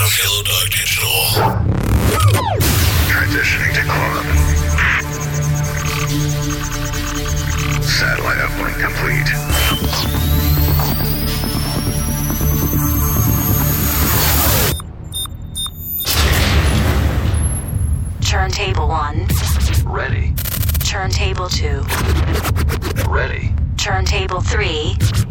of Hello Dog Digital. Transitioning to club. Satellite uplink complete. Turntable 1. Ready. Turntable 2. Ready. Turntable 3.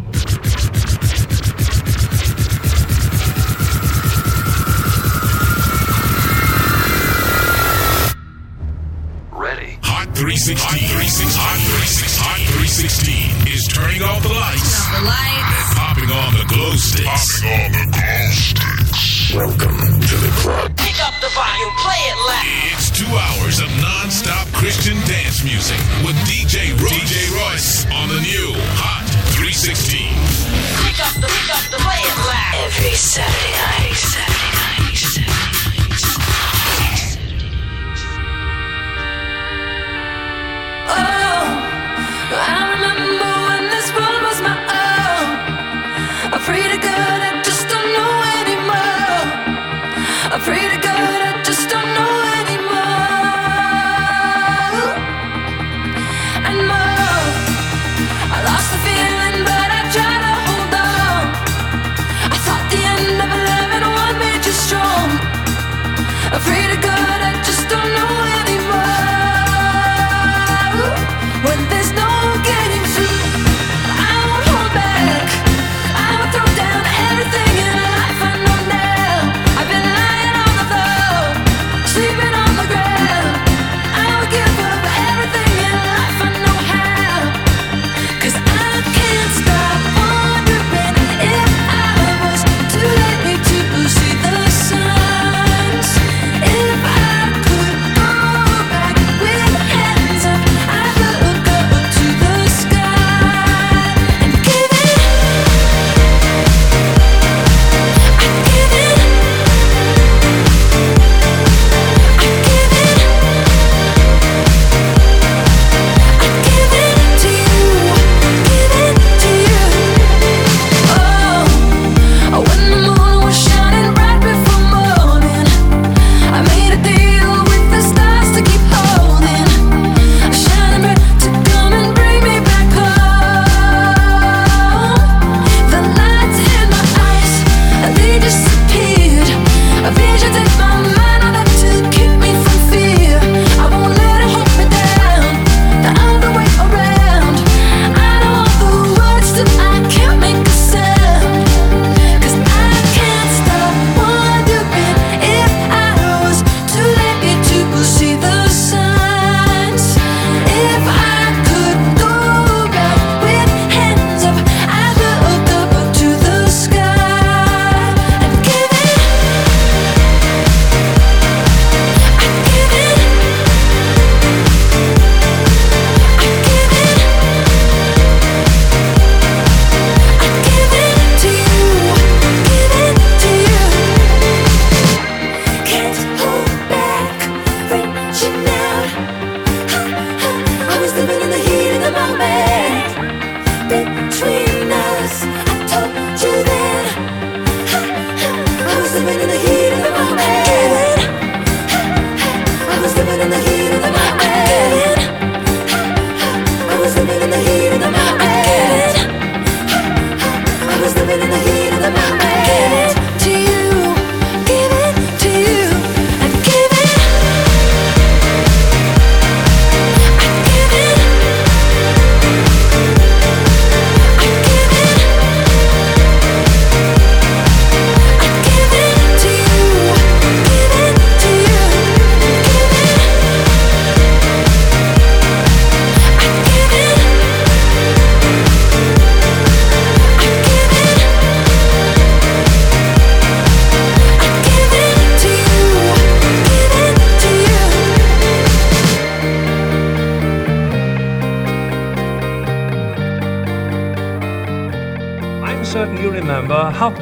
316. Hot 316. Hot 316. Hot 316 is turning off the lights. Off the lights. And popping on the glow sticks. On the glow sticks. Welcome to the club. Pick up the volume. Play it loud. It's two hours of non-stop Christian dance music with DJ Royce. DJ Royce on the new Hot 316. Pick up the, pick up the, play it loud. Every Saturday night. Saturday night. Saturday night. Oh, I remember when this world was my own. I prayed to God.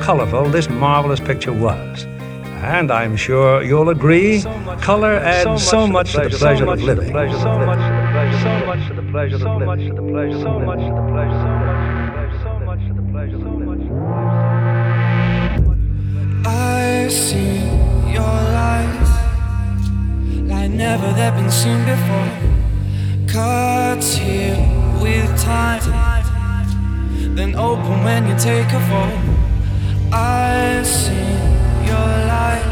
colourful this marvellous picture was. And I'm sure you'll agree, so colour adds so much to the pleasure of living. So much to the pleasure of living. So much to the pleasure of living. I see your light like never that been seen before. Cuts here with time, then open when you take a fall. I've seen your light,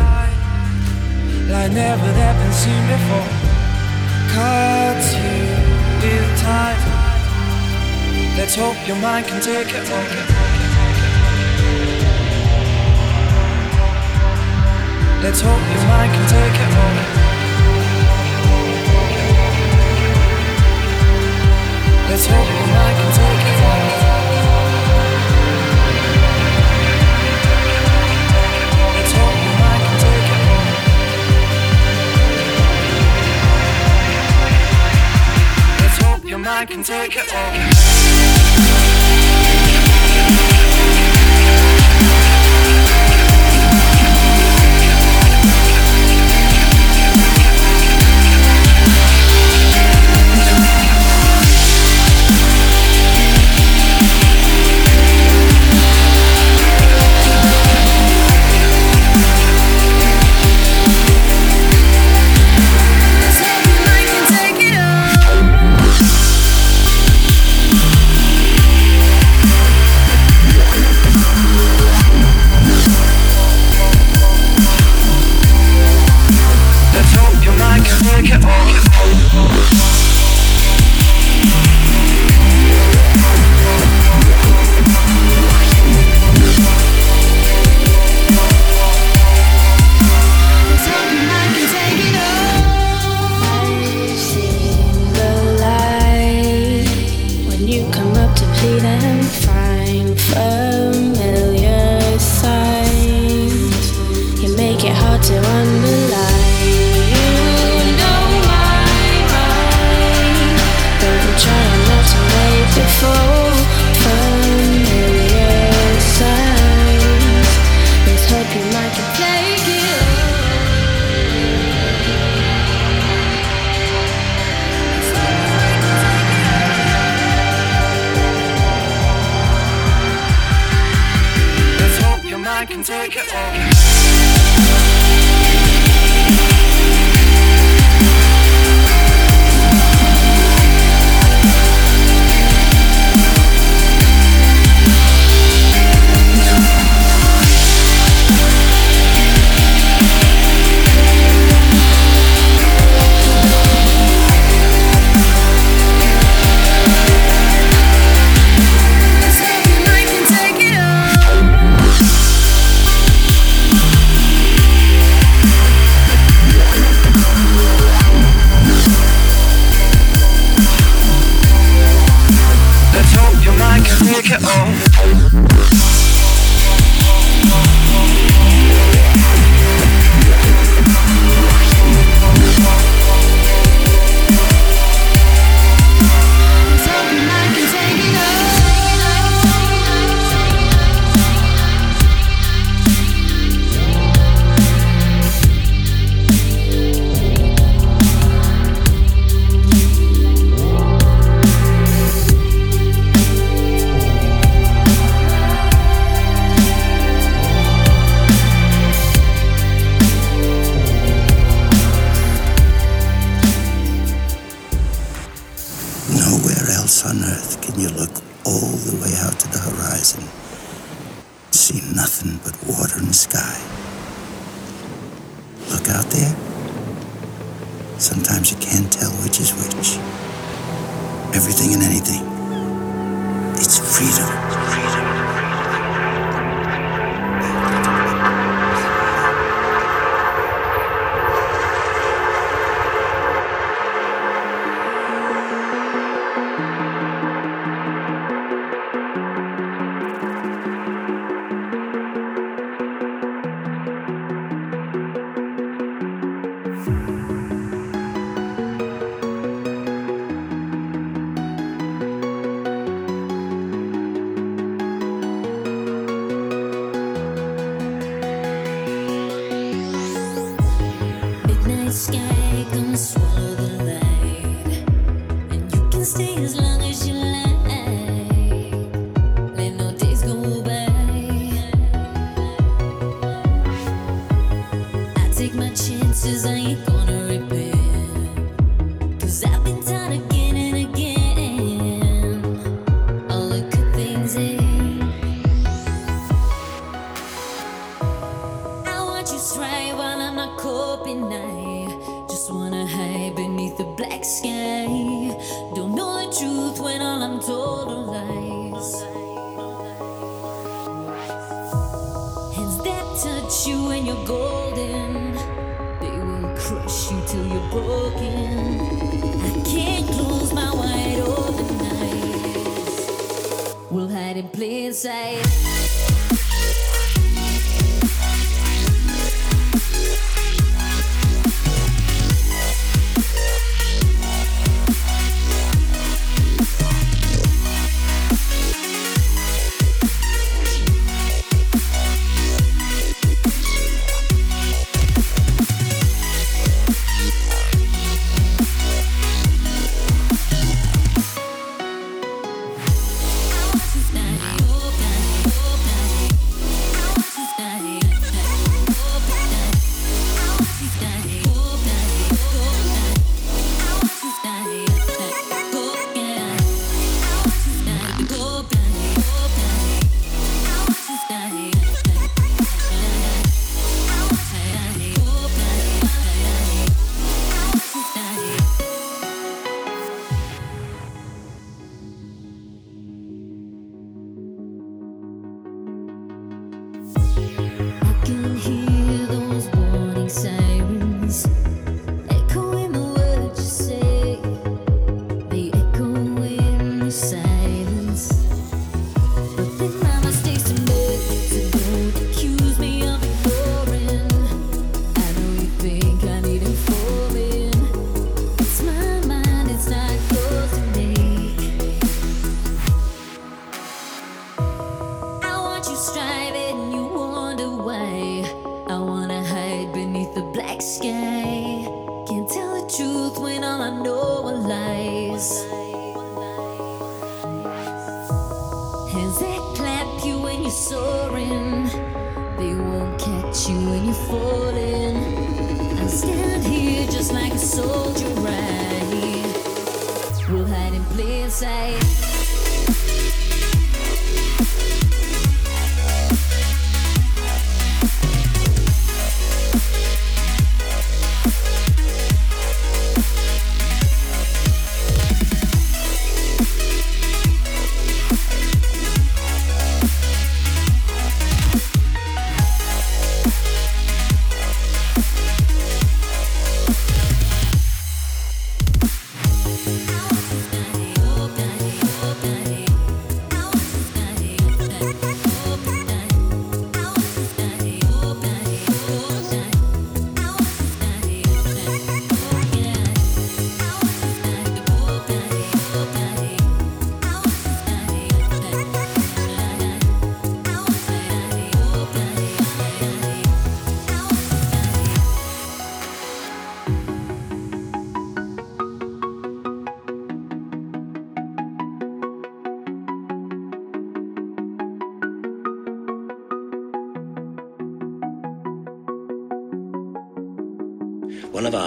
never been seen before. You with time. Let's hope your mind can take it. Let's hope your mind can take it. take it all. Take it.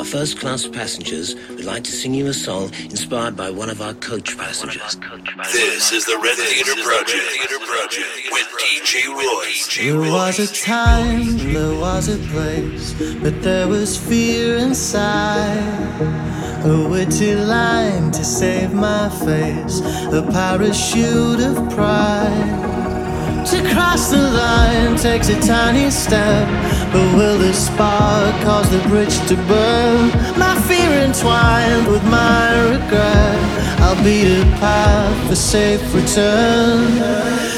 First class passengers we'd like to sing you a song inspired by one of our coach passengers. This is the Red Theater Project. Theater Project with DJ Royce. There was a time, there was a place, but there was fear inside. A witty line to save my face, a parachute of pride. To cross the line takes a tiny step, but will this spark cause the bridge to burn? My fear entwined with my regret. I'll be a path for safe return.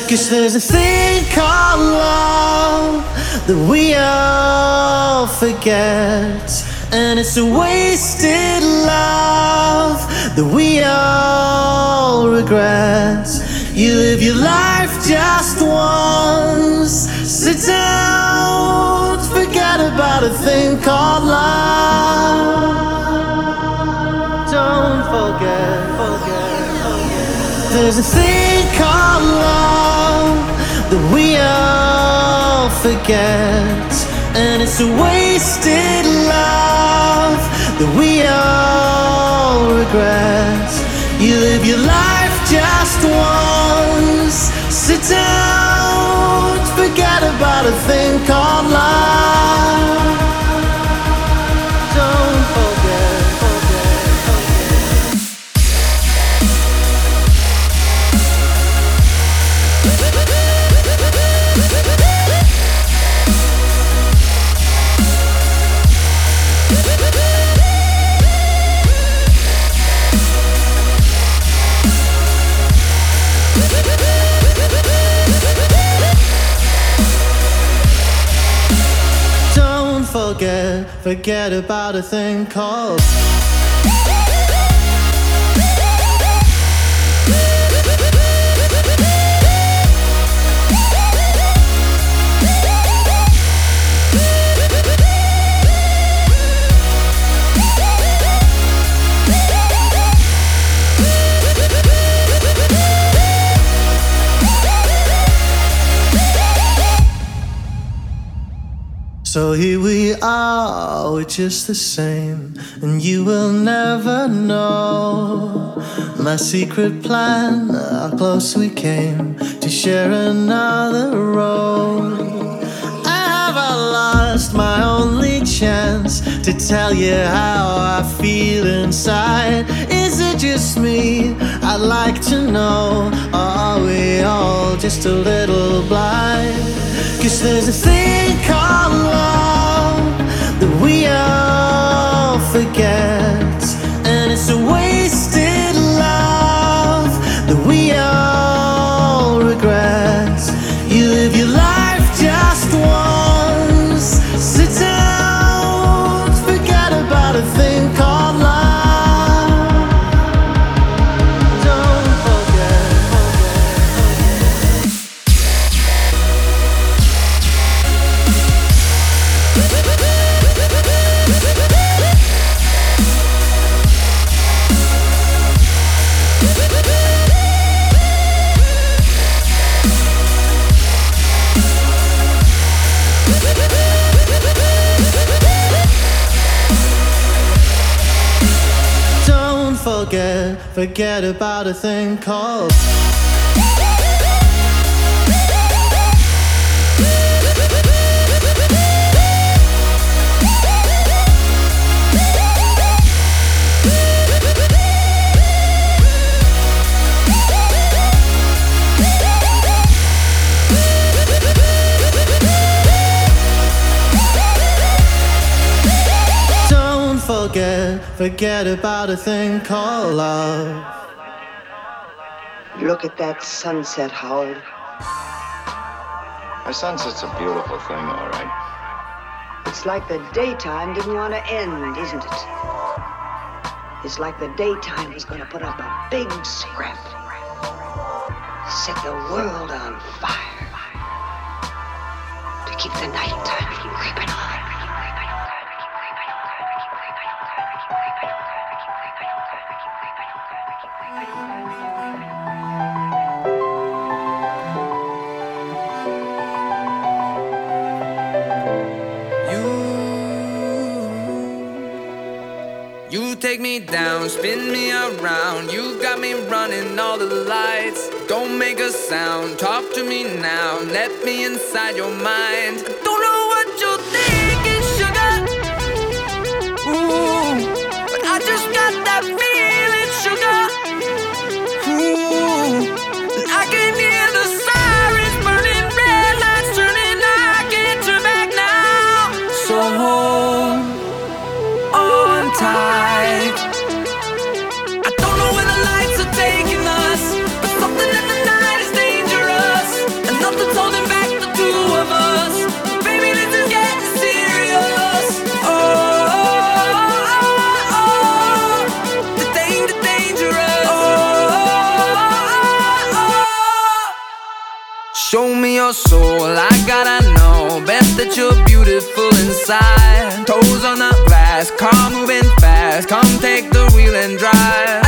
Cause there's a thing called love that we all forget. And it's a wasted love that we all regret. You live your life just once. Sit down, about a thing called love. Don't forget, forget, forget. There's a thing called love that we all forget. And it's a wasted love that we all regret. You live your life just once. Sit down, forget about a thing called love. Forget about a thing called. So here we are, we're just the same, and you will never know my secret plan, how close we came to share another road. I have lost my only chance to tell you how I feel inside. Just me? I'd like to know, are we all just a little blind? Cause there's a thing called love that we all forget, and it's a wasted love that we all forget, about a thing called. Forget, forget about a thing called love. Look at that sunset, Howard. A sunset's a beautiful thing, all right. It's like the daytime didn't want to end, isn't it? It's like the daytime was going to put up a big scrap. Set the world on fire. To keep the nighttime from creeping on. Take me down, spin me around. You got me running all the lights. Don't make a sound, talk to me now. Let me inside your mind. Don't that you're beautiful inside. Toes on the glass, car moving fast. Come take the wheel and drive.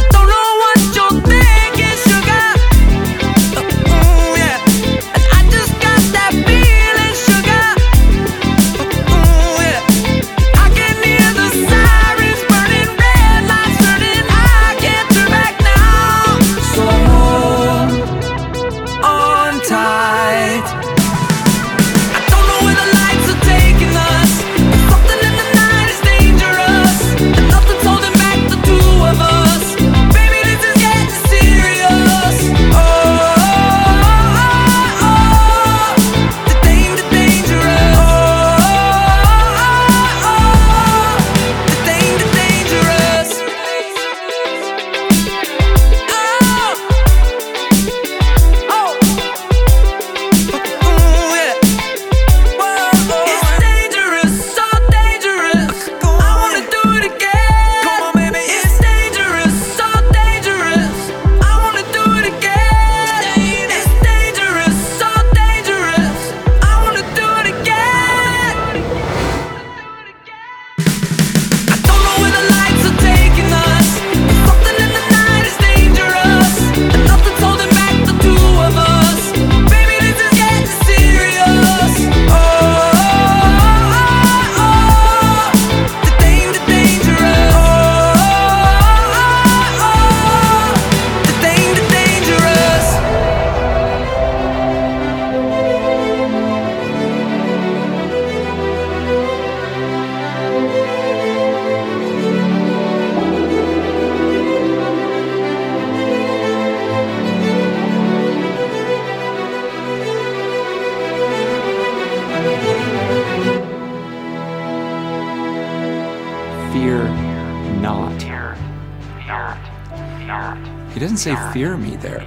Fear me there.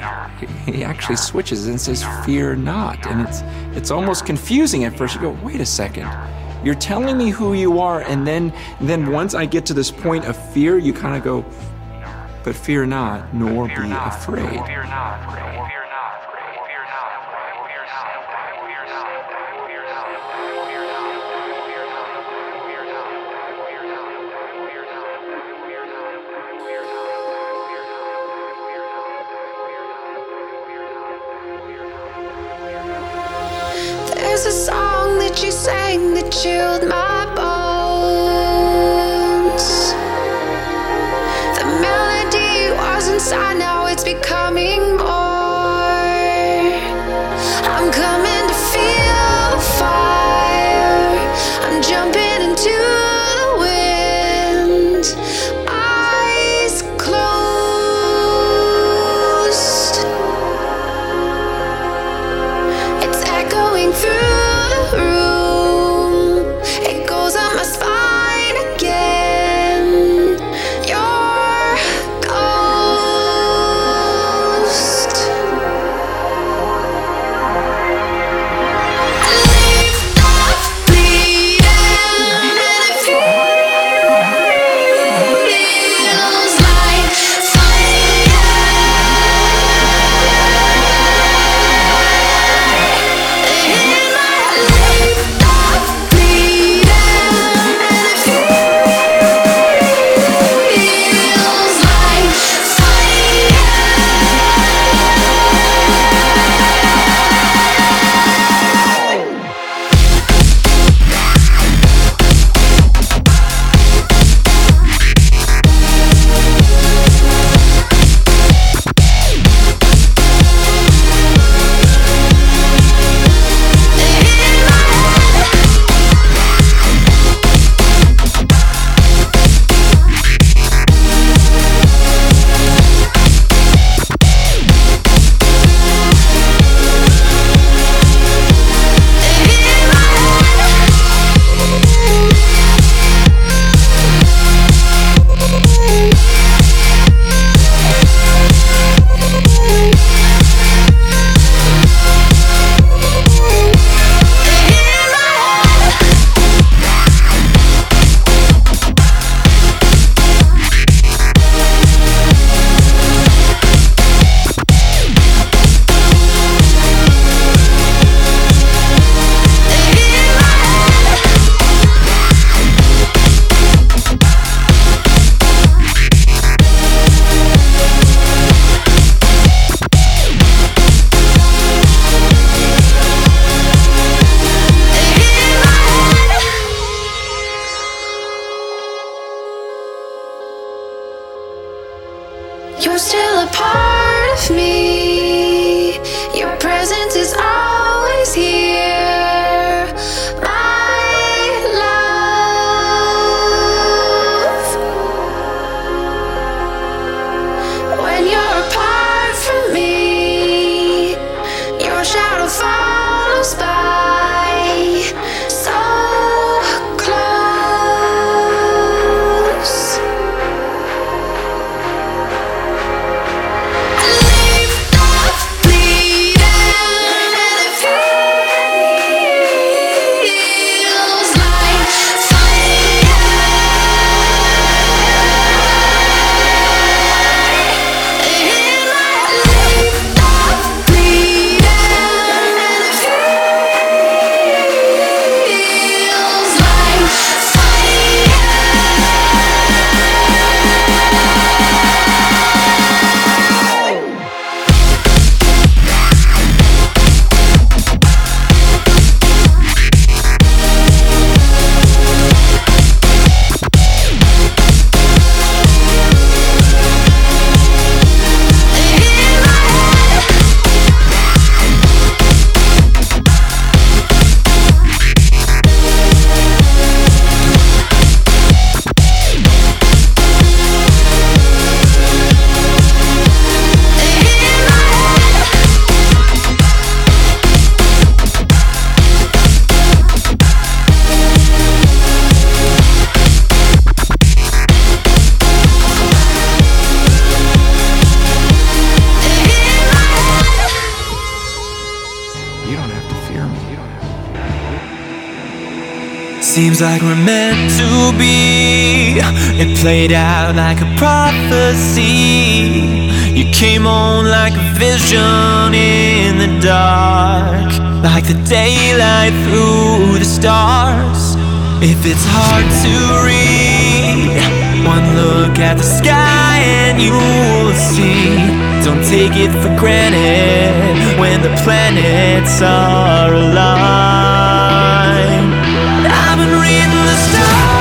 He, actually switches and says fear not. And it's it's almost confusing at first. You go, wait a second. You're telling me who you are, and then then once I get to this point of fear, you kind of go, but fear not, nor be afraid. like we're meant to be. It played out like a prophecy. You came on like a vision in the dark, like the daylight through the stars. If it's hard to read, one look at the sky and you will see. Don't take it for granted when the planets are aligned in the stars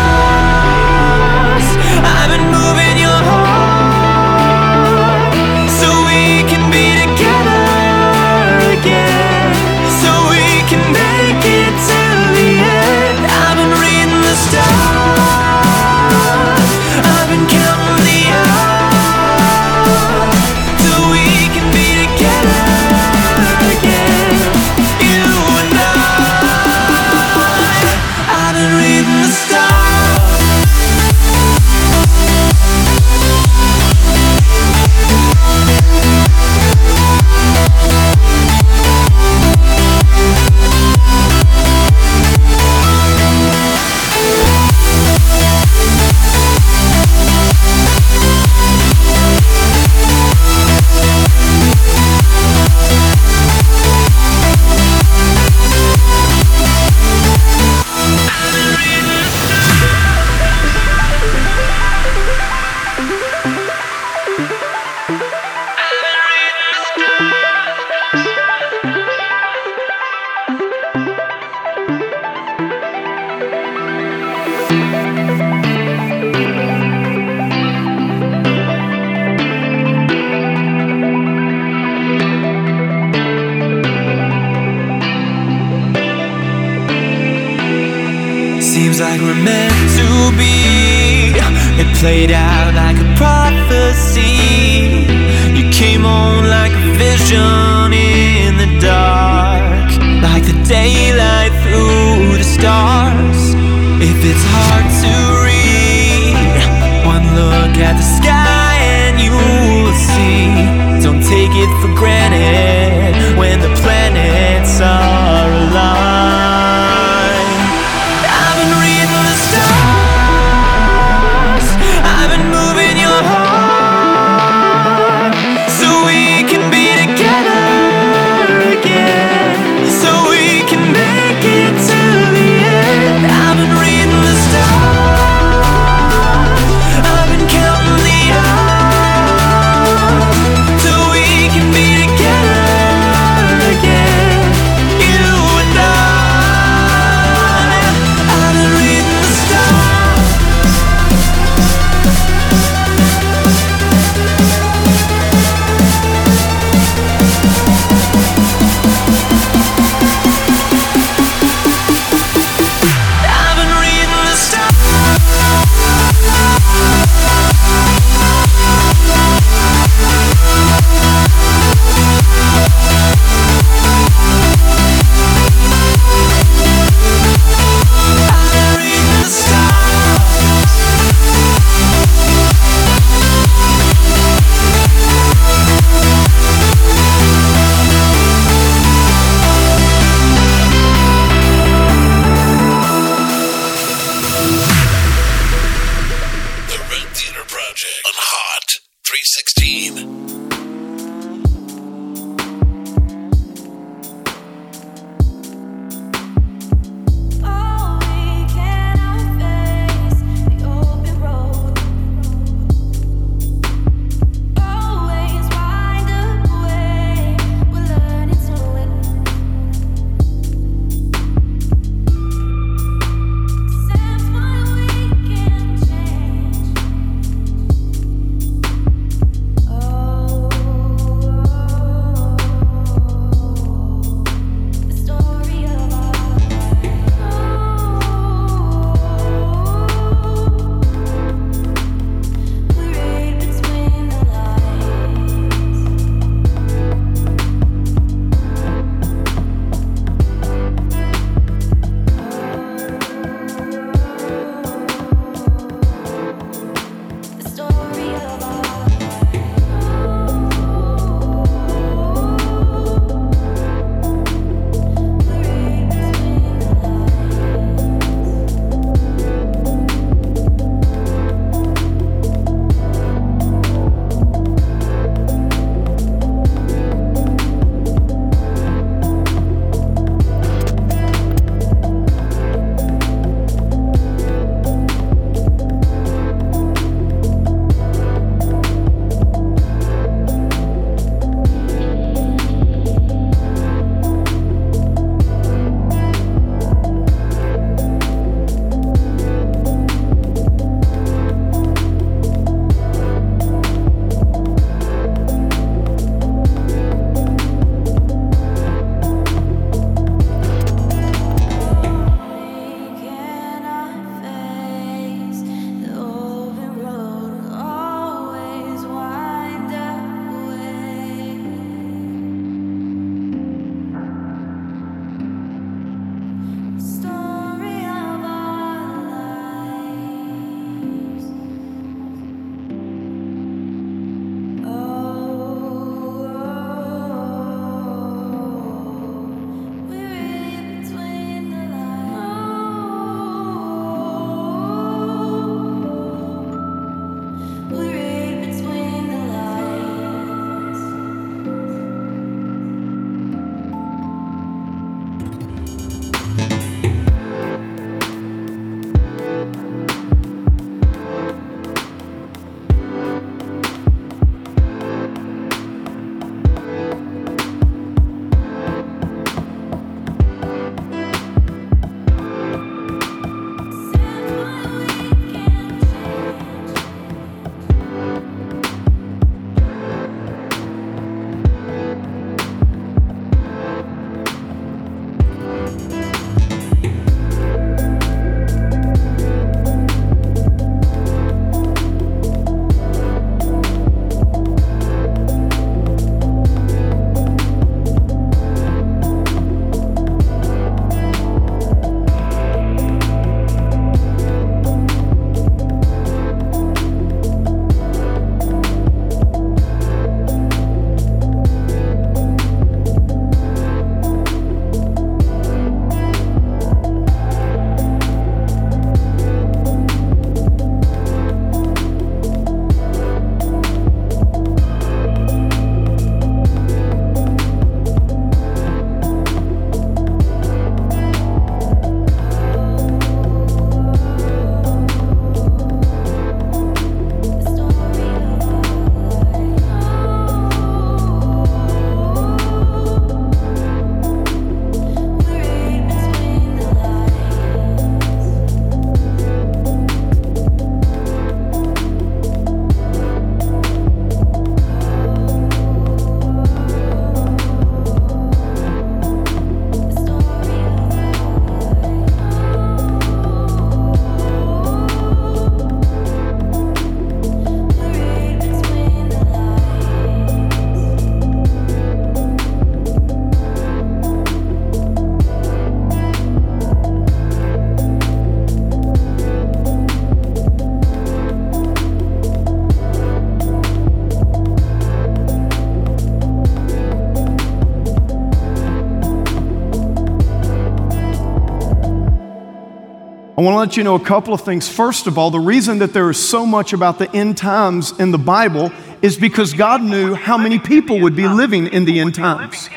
want to let you know a couple of things. First of all, the reason that there is so much about the end times in the Bible is because God knew how many people would be living in the end times.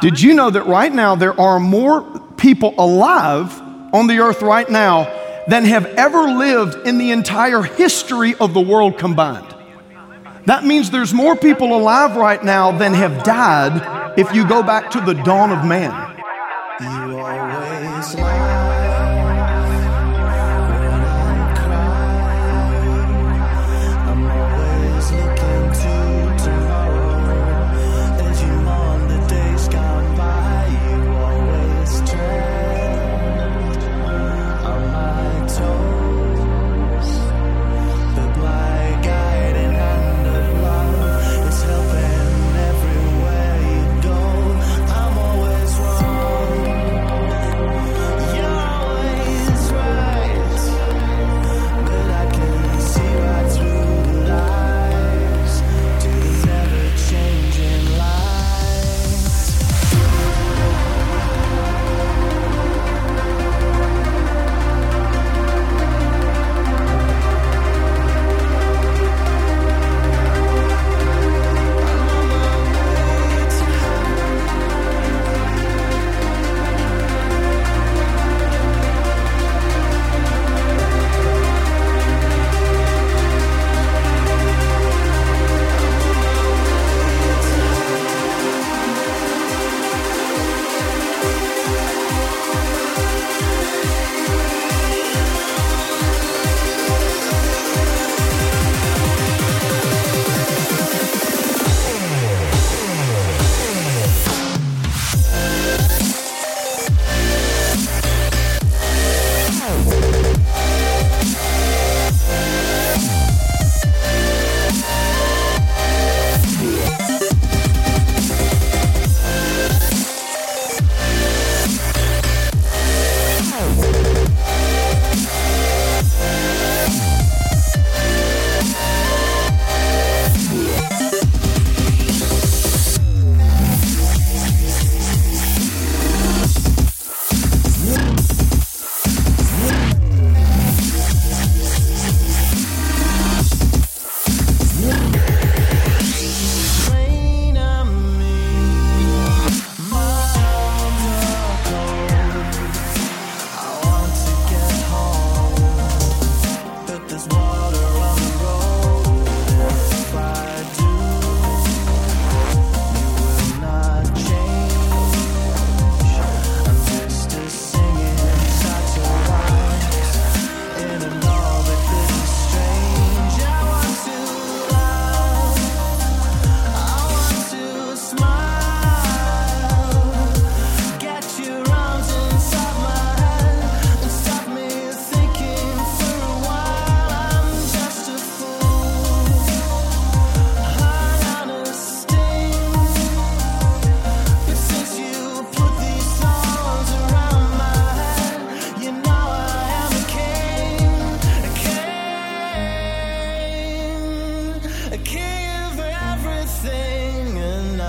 Did you know that right now there are more people alive on the earth right now than have ever lived in the entire history of the world combined? That means there's more people alive right now than have died if you go back to the dawn of man.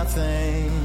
nothing.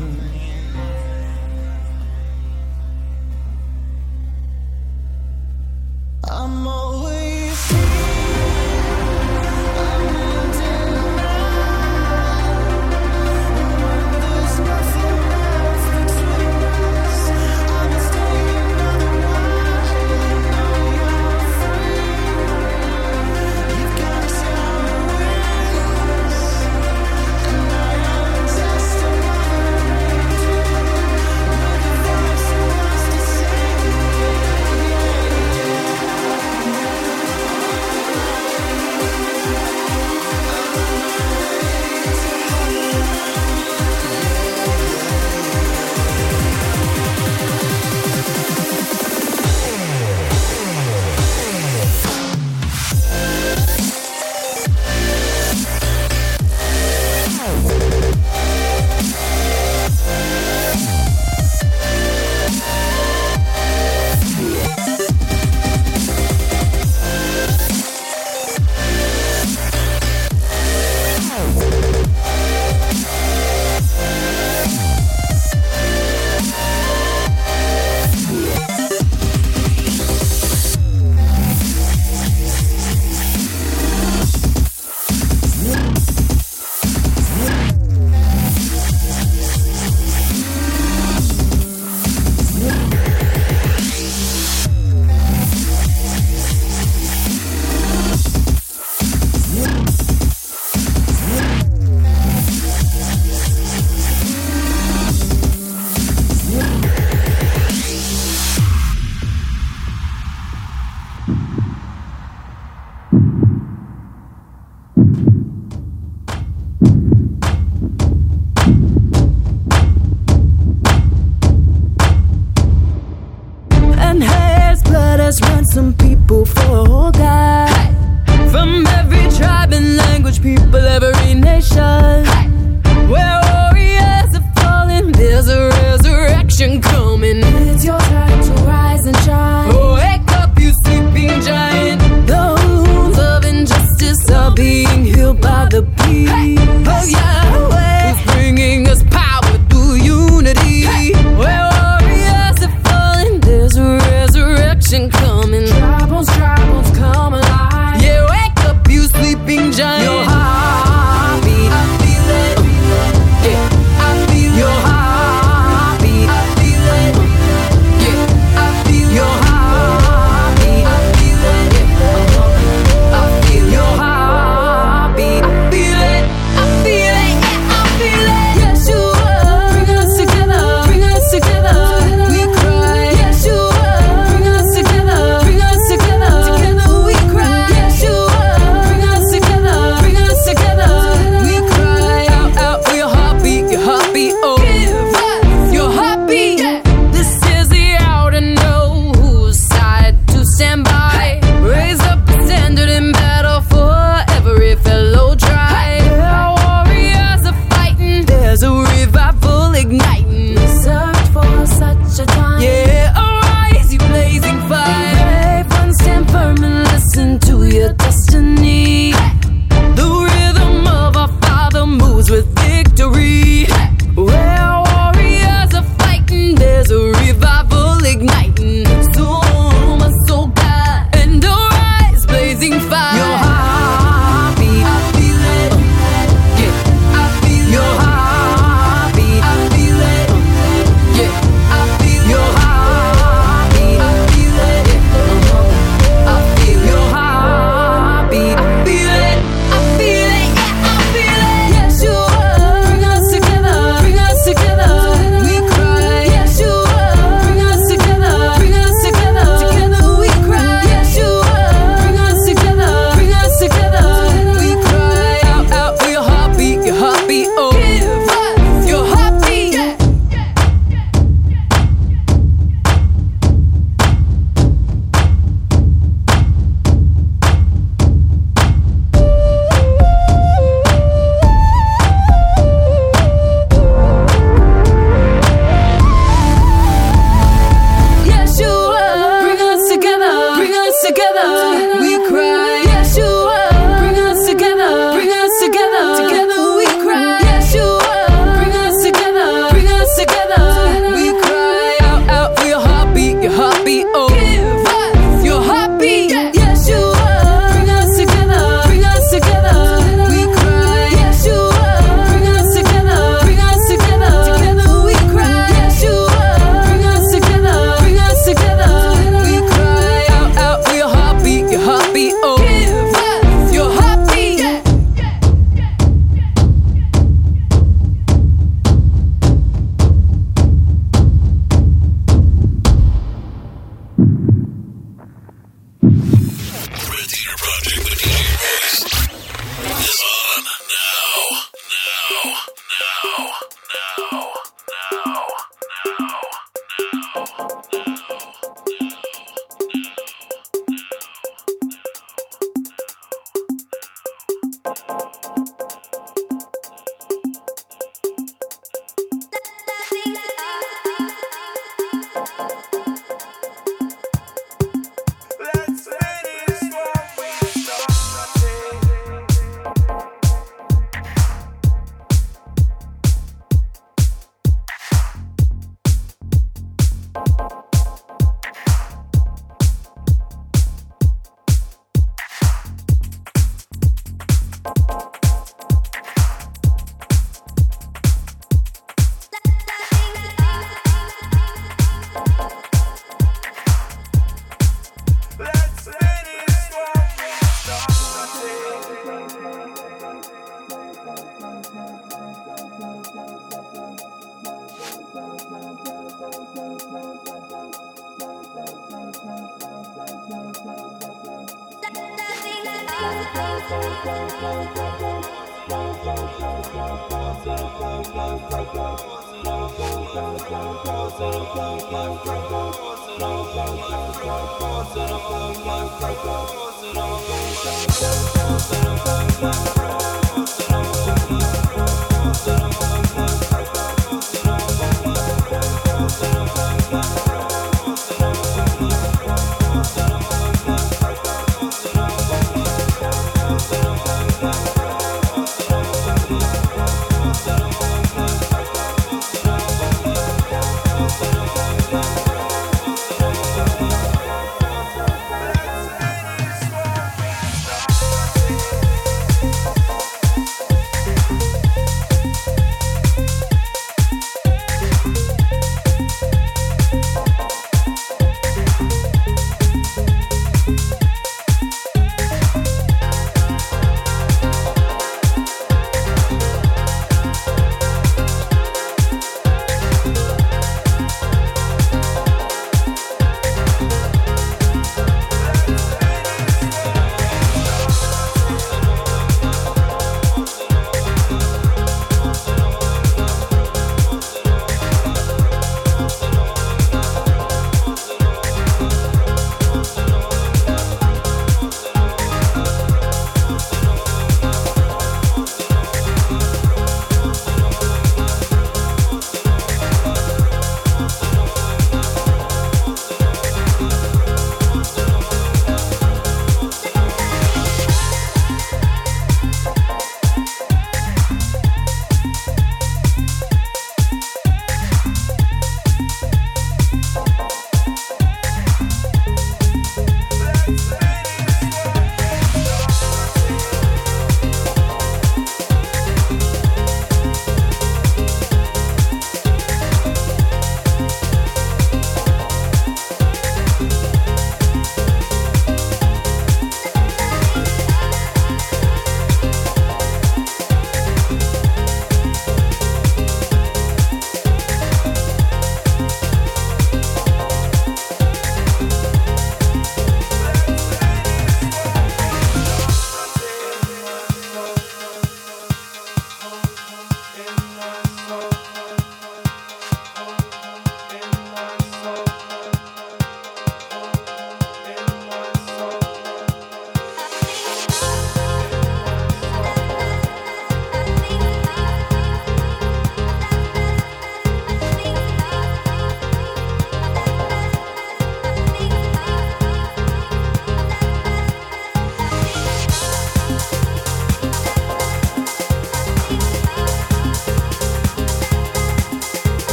Theater Project with DJ Royce